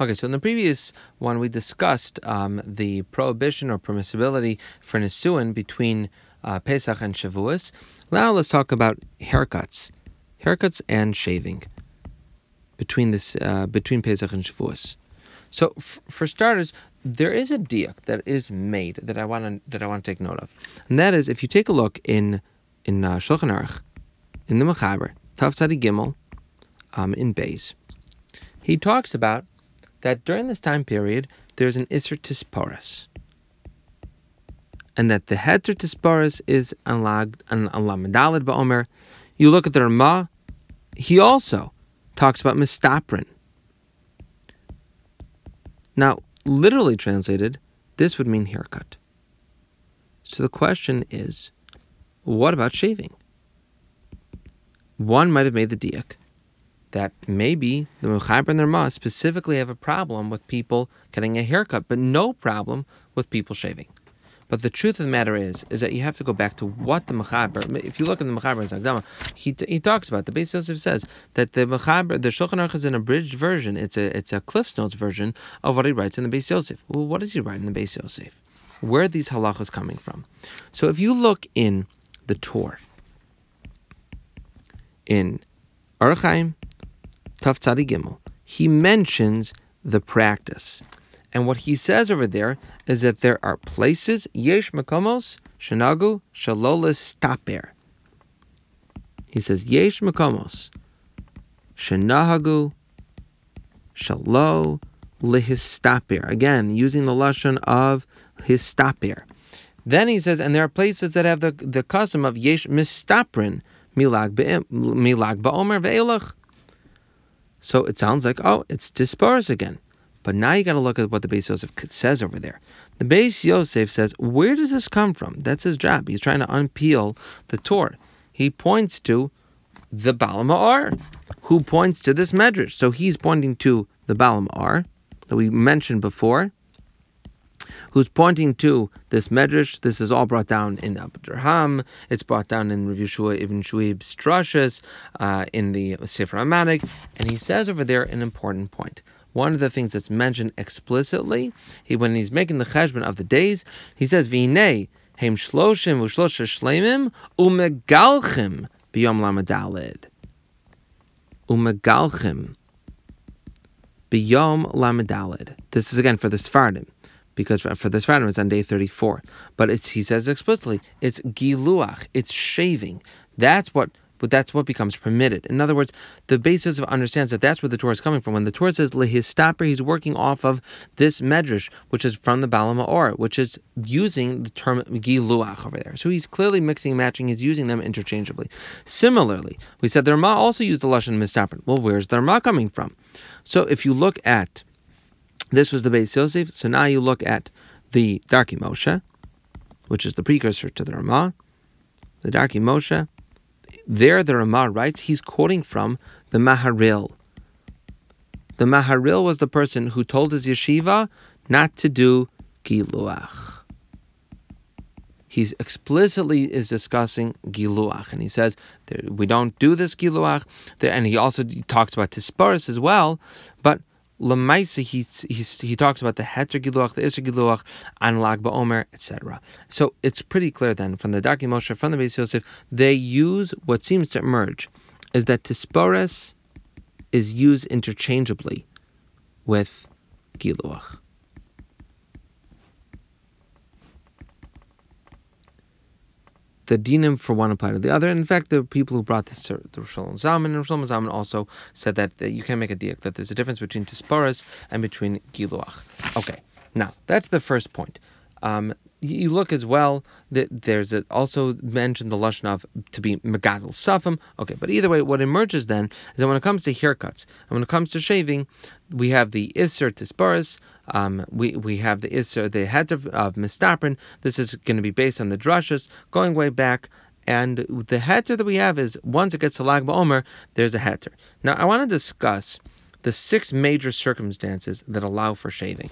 Okay, so in the previous one, we discussed um, the prohibition or permissibility for Nisuin between uh, Pesach and Shavuos. Now let's talk about haircuts, haircuts and shaving between this uh, between Pesach and Shavuos. So f- for starters, there is a diak that is made that I want to that I want to take note of, and that is if you take a look in in uh, Shulchan Aruch, in the Mechaber, Tav Gimel, um, in Beis, he talks about that during this time period there's an Isser Tisporus, and that the Heter Tisporus is an Lamadalid Ba'omer. You look at the Ramah, he also talks about Mistaprin. Now, literally translated, this would mean haircut. So the question is, what about shaving? One might have made the diak that maybe the Mechaber and Ramah specifically have a problem with people getting a haircut, but no problem with people shaving. But the truth of the matter is, is that you have to go back to what the Mechaber. If you look at the Mechaber Zagdama, he, he talks about the Beis Yosef says that the Mechaber, the Shulchan Aruch is an abridged version. It's a it's a Cliff's Notes version of what he writes in the Beis Yosef. Well, what does he write in the Beis Yosef? Where are these halachas coming from? So if you look in the Torah, in Archaim, Tav Tzadi Gimel, he mentions the practice. And what he says over there is that there are places, yesh makomos, shenagu, shalolis taper. He says, yesh makomos, shenahagu, shalo, lihistaper. Again, using the lashon of histaper. Then he says, and there are places that have the, the custom of yesh mistaprin, milag ba'omer ve'elach. So it sounds like, oh, it's disperse again. But now you got to look at what the Beis Yosef says over there. The Beis Yosef says, where does this come from? That's his job. He's trying to unpeel the Tur. He points to the Baal HaMaor, who points to this medrash. So he's pointing to the Baal HaMaor that we mentioned before, who's pointing to this medrash. This is all brought down in Abudraham. It's brought down in Rav Yeshua ibn Shuib's Drashas, uh, in the Sefer HaManhig. And he says over there an important point. one of the things that's mentioned explicitly, he when he's making the cheshbon of the days, he says, "V'hinei heim shloshim v'shlosha shleimim umegalchim biyom lamadalid umegalchim biyom lamadalid." This is again for the Sfardim because for the Sfardim it's on day 34. But it's he says explicitly, it's giluach, it's shaving. That's what but that's what becomes permitted. In other words, the Beis Yosef understands that that's where the Tur is coming from. When the Tur says lehistaper, he's working off of this medrash, which is from the Baal HaMaor, which is using the term giluach over there. So he's clearly mixing and matching. He's using them interchangeably. Similarly, we said the Rama also used the lashon mistaper. Well, where's the Rama coming from? So if you look at this was the Beis Yosef. So now you look at the Darkei Moshe, which is the precursor to the Rama. The Darkei Moshe there, the Ramah writes, he's quoting from the Maharil. The Maharil was the person who told his yeshiva not to do Giluach. He explicitly is discussing Giluach, and he says we don't do this Giluach. And he also talks about Tisparis as well, but Lamaisa, he, he, he talks about the Heter Giluach, the Isser Giluach, and Lag BaOmer, etc. So it's pretty clear then from the Darkei Moshe, from the Beis Yosef, they use what seems to emerge is that Tispores is used interchangeably with Giluach. The dinim for one apply to the other. In fact, the people who brought this to the Rosh Zaman and Rosh Zaman also said that, that you can make a diak that there's a difference between Tisporas and between Giluach. Okay, now that's the first point. Um, you look as well that there's a, also mentioned the lashon of to be megadol safam. Okay, but either way, what emerges then is that when it comes to haircuts and when it comes to shaving, we have the iser tisparis. Um, we we have the iser the head of, of mistaprin. This is going to be based on the drushes going way back. And the heter that we have is once it gets to Lag Omer, there's a heter. Now I want to discuss the six major circumstances that allow for shaving.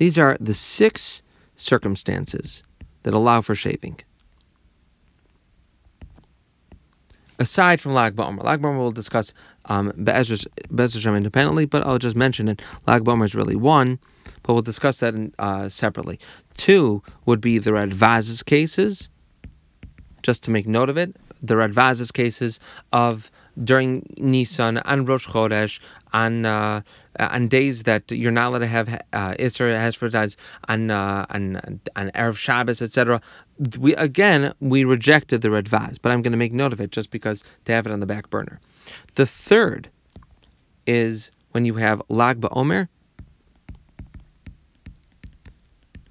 These are the six circumstances that allow for shaving. aside from Lag BaOmer. Lag BaOmer we'll discuss um, Be'ezra independently, but I'll just mention it. Lag BaOmer is really one, but we'll discuss that in, uh, separately. Two would be the Radvaz's cases, just to make note of it. The Radvaz's cases of during Nisan and Rosh Chodesh and uh, on days that you're not allowed to have uh, Isra Hespertides and uh, and and erev Shabbos, etc. We again we rejected the Radvaz, but I'm going to make note of it just because to have it on the back burner. The third is when you have Lag BaOmer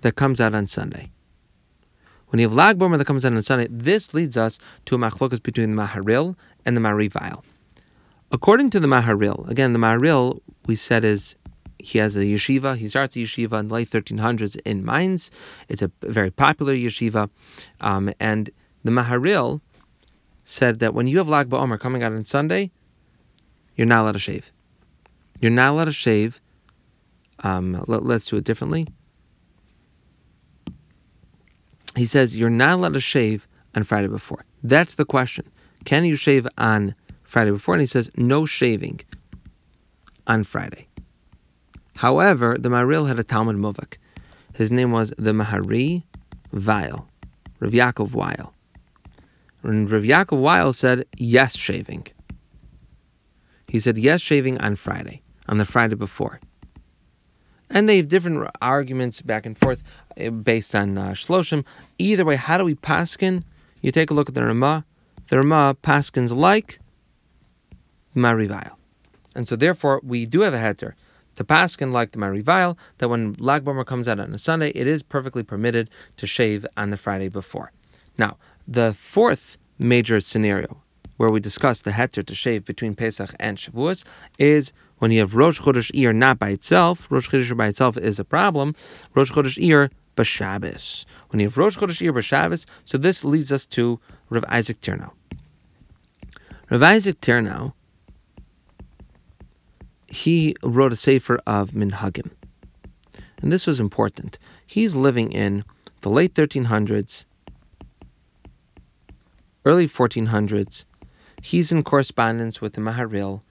that comes out on Sunday. When you have Lag BaOmer that comes out on Sunday, this leads us to a machlokas between Maharil and the Marivail. According to the Maharil, again, the Maharil we said is he has a yeshiva. He starts a yeshiva in the late 1300s in Mainz. It's a very popular yeshiva, um, and the Maharil said that when you have Lag BaOmer coming out on Sunday, you're not allowed to shave. You're not allowed to shave. Um, let, let's do it differently. He says you're not allowed to shave on Friday before. That's the question. Can you shave on Friday before? And he says no shaving on Friday. However, the Maril had a Talmud Muvak. His name was the Mahari Weil, Rav Yaakov Weil. And Rav Yaakov Weil said yes shaving. He said yes shaving on Friday, on the Friday before. And they have different arguments back and forth eh, based on uh, Shloshim. Either way, how do we paskin? You take a look at the Ramah. The Ramah paskins like Marivail. And so therefore, we do have a heter to paskin like the Marivail that when Lag BaOmer comes out on a Sunday, it is perfectly permitted to shave on the Friday before. Now, the fourth major scenario where we discuss the heter to shave between Pesach and Shavuos is when you have Rosh Chodesh Iyar not by itself. Rosh Chodesh by itself is a problem. Rosh Chodesh Iyar b'Shabbos. When you have Rosh Chodesh Iyar b'Shabbos, so this leads us to Rav Isaac Tyrnau. Rav Isaac Tyrnau, he wrote a sefer of Minhagim. And this was important. He's living in the late 1300s, early 1400s. He's in correspondence with the Maharil,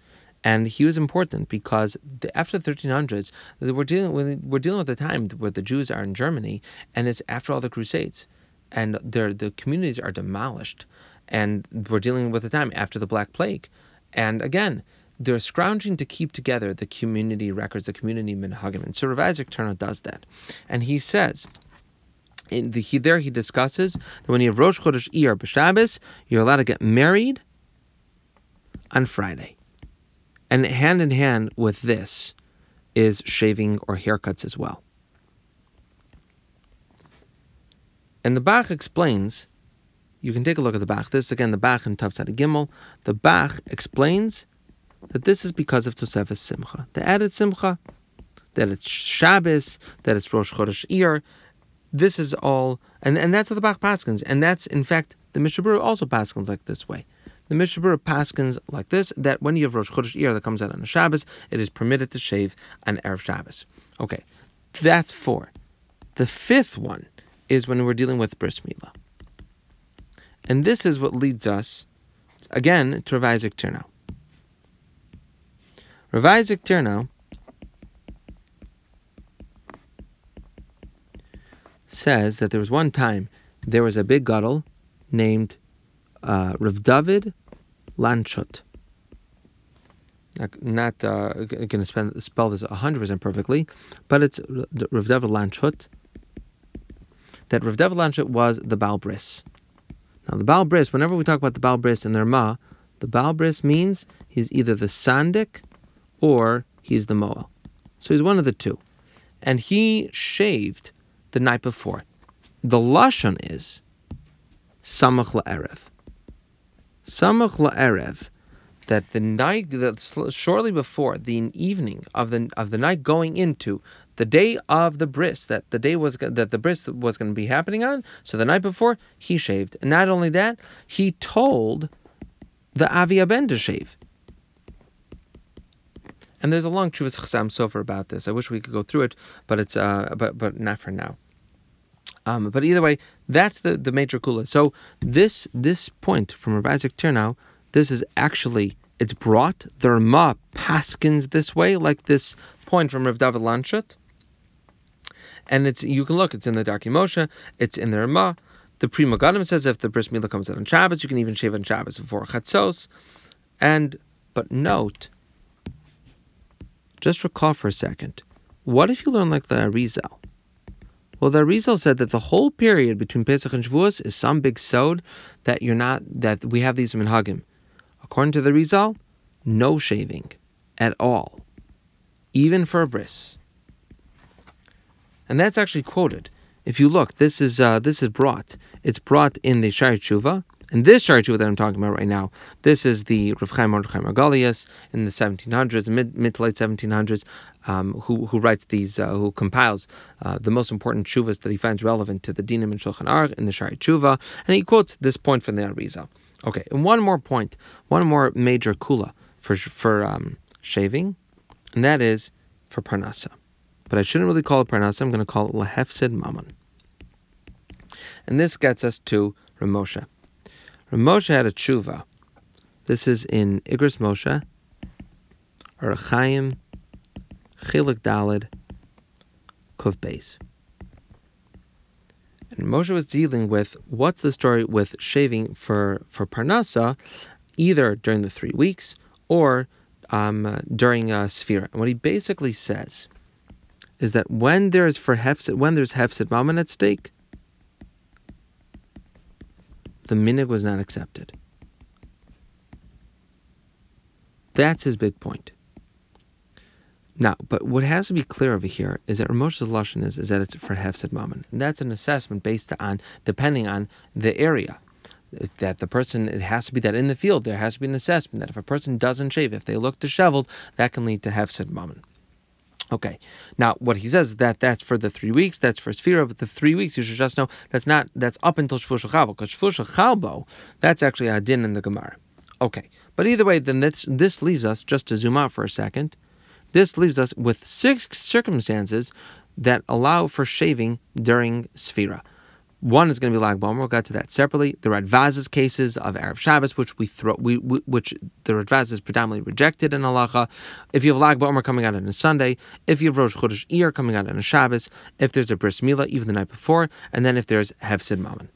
and he was important because the, after the 1300s, we're dealing with we're dealing with a time where the Jews are in Germany, and it's after all the Crusades, and the communities are demolished, and we're dealing with a time after the Black Plague, and again. They're scrounging to keep together the community records, the community minhagim. And so Rav Isaac Tyrnau does that. And he says, in the, he, there he discusses that when you have Rosh Chodesh Iyar b'Shabbos, you're allowed to get married on Friday. And hand in hand with this is shaving or haircuts as well. And the Bach explains, you can take a look at the Bach. This is again the Bach in Tafsat Gimel. The Bach explains that this is because of Tosefes Simcha. The added Simcha, that it's Shabbos, that it's Rosh Chodesh Iyar. This is all, and, and that's how the Bach Paskins. And that's, in fact, the Mechaber also Paskins like this way. The Mishabura paskins like this: that when you have Rosh Chodesh Iyar that comes out on a Shabbos, it is permitted to shave on erev Shabbos. Okay, that's four. The fifth one is when we're dealing with bris milah, and this is what leads us again to Rav Isaac Tyrnau. Rav Isaac Tyrnau says that there was one time there was a big gadol named uh, Rav David Lanchut. Not uh, going to spell this 100% perfectly, but it's Rav David Lanchut. That Rav David Lanchut was the Baal Bris. Now, the Baal Bris, whenever we talk about the Baal Bris in their Ma, the Baal Bris means he's either the Sandik or he's the Mohel. So he's one of the two. And he shaved the night before. The Lashon is Samach La'erev. Samach la'erev, that the night that shortly before the evening of the of the night going into the day of the bris that the day was that the bris was going to be happening on. So the night before he shaved, and not only that, he told the Avi Ben to shave. And there's a long Chuvas Chassam Sofer about this. I wish we could go through it, but it's uh, but but not for now. Um, but either way, that's the, the major kula. So this this point from Rav Isaac Tyrnau this is actually it's brought. The Rama paskins this way, like this point from Rav David Lanshet. And it's you can look, it's in the Darkei Moshe, it's in the Rama. The Pri Megadim says if the bris milah comes out on Shabbos, you can even shave on Shabbos before chatzos. And but note, just recall for a second, what if you learn like the Arizal? Well, the Arizal said that the whole period between Pesach and Shavuos is some big sod that you're not that we have these minhagim. According to the Rizal, no shaving at all, even for a bris. And that's actually quoted. If you look, this is uh, this is brought. It's brought in the Shaarei Tshuva, and this Shaarei that I'm talking about right now, this is the Rav Chaim Mordechai Margolius in the 1700s, mid, mid to late 1700s, um, who, who writes these, uh, who compiles uh, the most important Tshuvas that he finds relevant to the Dinim and Shulchan Aruch in the Shaarei Tshuva, and he quotes this point from the Arizal. Okay, and one more point, one more major kula for for um, shaving, and that is for parnasa. But I shouldn't really call it parnasa. I'm going to call it lahefsid mammon. And this gets us to Ramosha. Ramosha had a tshuva. This is in Igros Moshe, Orach Chaim, Chilik Dalid, Beis. And Moshe was dealing with what's the story with shaving for, for Parnasa, either during the three weeks or um, during a Sphira. And what he basically says is that when there is for hefset, when there's hefset mammon at stake, the minig was not accepted. That's his big point. Now, but what has to be clear over here is that Ramosha's lashon is, is that it's for hefset mammon, and that's an assessment based on depending on the area. That the person, it has to be that in the field there has to be an assessment that if a person doesn't shave, if they look disheveled, that can lead to hefset mammon. Okay. Now, what he says is that that's for the three weeks, that's for Sphira, but the three weeks, you should just know that's not, that's up until Shvush Chalbo, because Shvush Chalbo, that's actually a din in the Gemara. Okay. But either way, then this, this leaves us, just to zoom out for a second, this leaves us with six circumstances that allow for shaving during Sphira. One is going to be Lag Bomer. We'll get to that separately. The Radvaz's cases of Erev Shabbos, which we throw, we, which the Radvaz is predominantly rejected in halacha. If you have Lag Bomer coming out on a Sunday, if you have Rosh Chodesh Iyar coming out on a Shabbos, if there's a Bris Milah even the night before, and then if there's Hefsid Mammon.